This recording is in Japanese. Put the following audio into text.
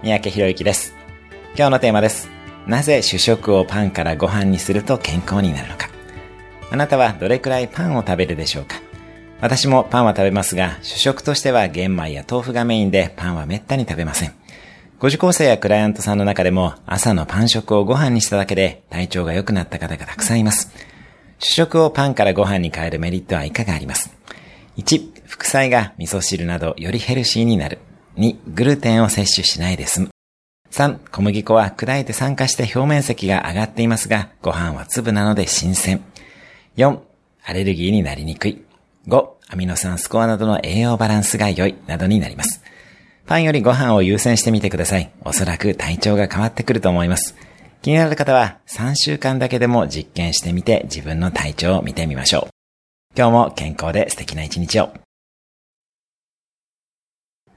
三宅博之です。今日のテーマです。なぜ主食をパンからご飯にすると健康になるのか。あなたはどれくらいパンを食べるでしょうか私もパンは食べますが、主食としては玄米や豆腐がメインでパンはめったに食べません。ご受講生やクライアントさんの中でも朝のパン食をご飯にしただけで体調が良くなった方がたくさんいます。主食をパンからご飯に変えるメリットはいかがあります？1、副菜が味噌汁などよりヘルシーになる。2、グルテンを摂取しないで済む。3、小麦粉は砕いて酸化して表面積が上がっていますが、ご飯は粒なので新鮮。4、アレルギーになりにくい。5、アミノ酸スコアなどの栄養バランスが良いなどになります。パンよりご飯を優先してみてください。おそらく体調が変わってくると思います。気になる方は3週間だけでも実験してみて自分の体調を見てみましょう。今日も健康で素敵な一日を。